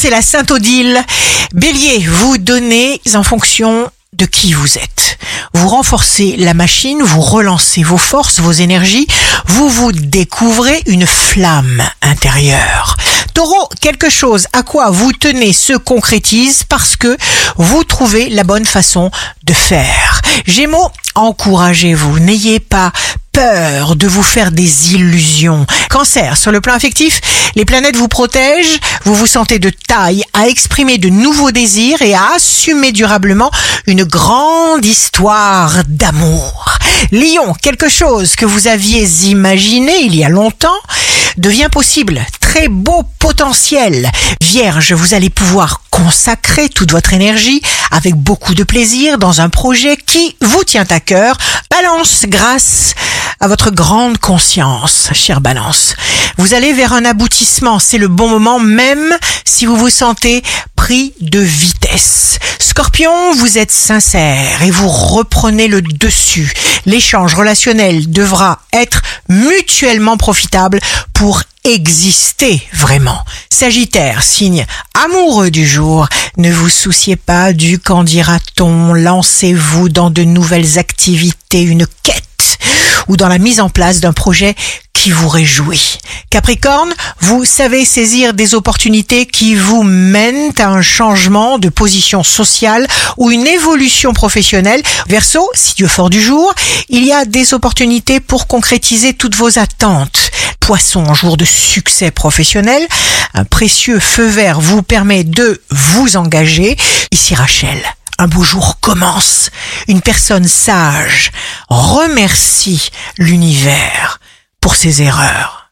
c'est la Sainte Odile. Bélier, vous donnez en fonction de qui vous êtes. Vous renforcez la machine, vous relancez vos forces, vos énergies, vous vous découvrez une flamme intérieure. Taureau, quelque chose à quoi vous tenez se concrétise parce que vous trouvez la bonne façon de faire. Gémeaux, encouragez-vous, n'ayez pas peur de vous faire des illusions. Cancer, sur le plan affectif, les planètes vous protègent, vous vous sentez de taille à exprimer de nouveaux désirs et à assumer durablement une grande histoire d'amour. Lion, quelque chose que vous aviez imaginé il y a longtemps devient possible. Très beau potentiel. Vierge, vous allez pouvoir consacrer toute votre énergie avec beaucoup de plaisir dans un projet qui vous tient à cœur. Balance grâce à votre grande conscience, chère Balance. Vous allez vers un aboutissement, c'est le bon moment même si vous vous sentez pris de vitesse. Scorpion, vous êtes sincère et vous reprenez le dessus. L'échange relationnel devra être mutuellement profitable pour exister vraiment. Sagittaire, signe amoureux du jour, ne vous souciez pas du qu'en dira-t-on, lancez-vous dans de nouvelles activités, une quête ou dans la mise en place d'un projet qui vous réjouit. Capricorne, vous savez saisir des opportunités qui vous mènent à un changement de position sociale ou une évolution professionnelle. Verseau, si Dieu fort du jour, il y a des opportunités pour concrétiser toutes vos attentes. Poisson, jour de succès professionnel, un précieux feu vert vous permet de vous engager. Ici Rachel un beau jour commence. Une personne sage remercie l'univers pour ses erreurs.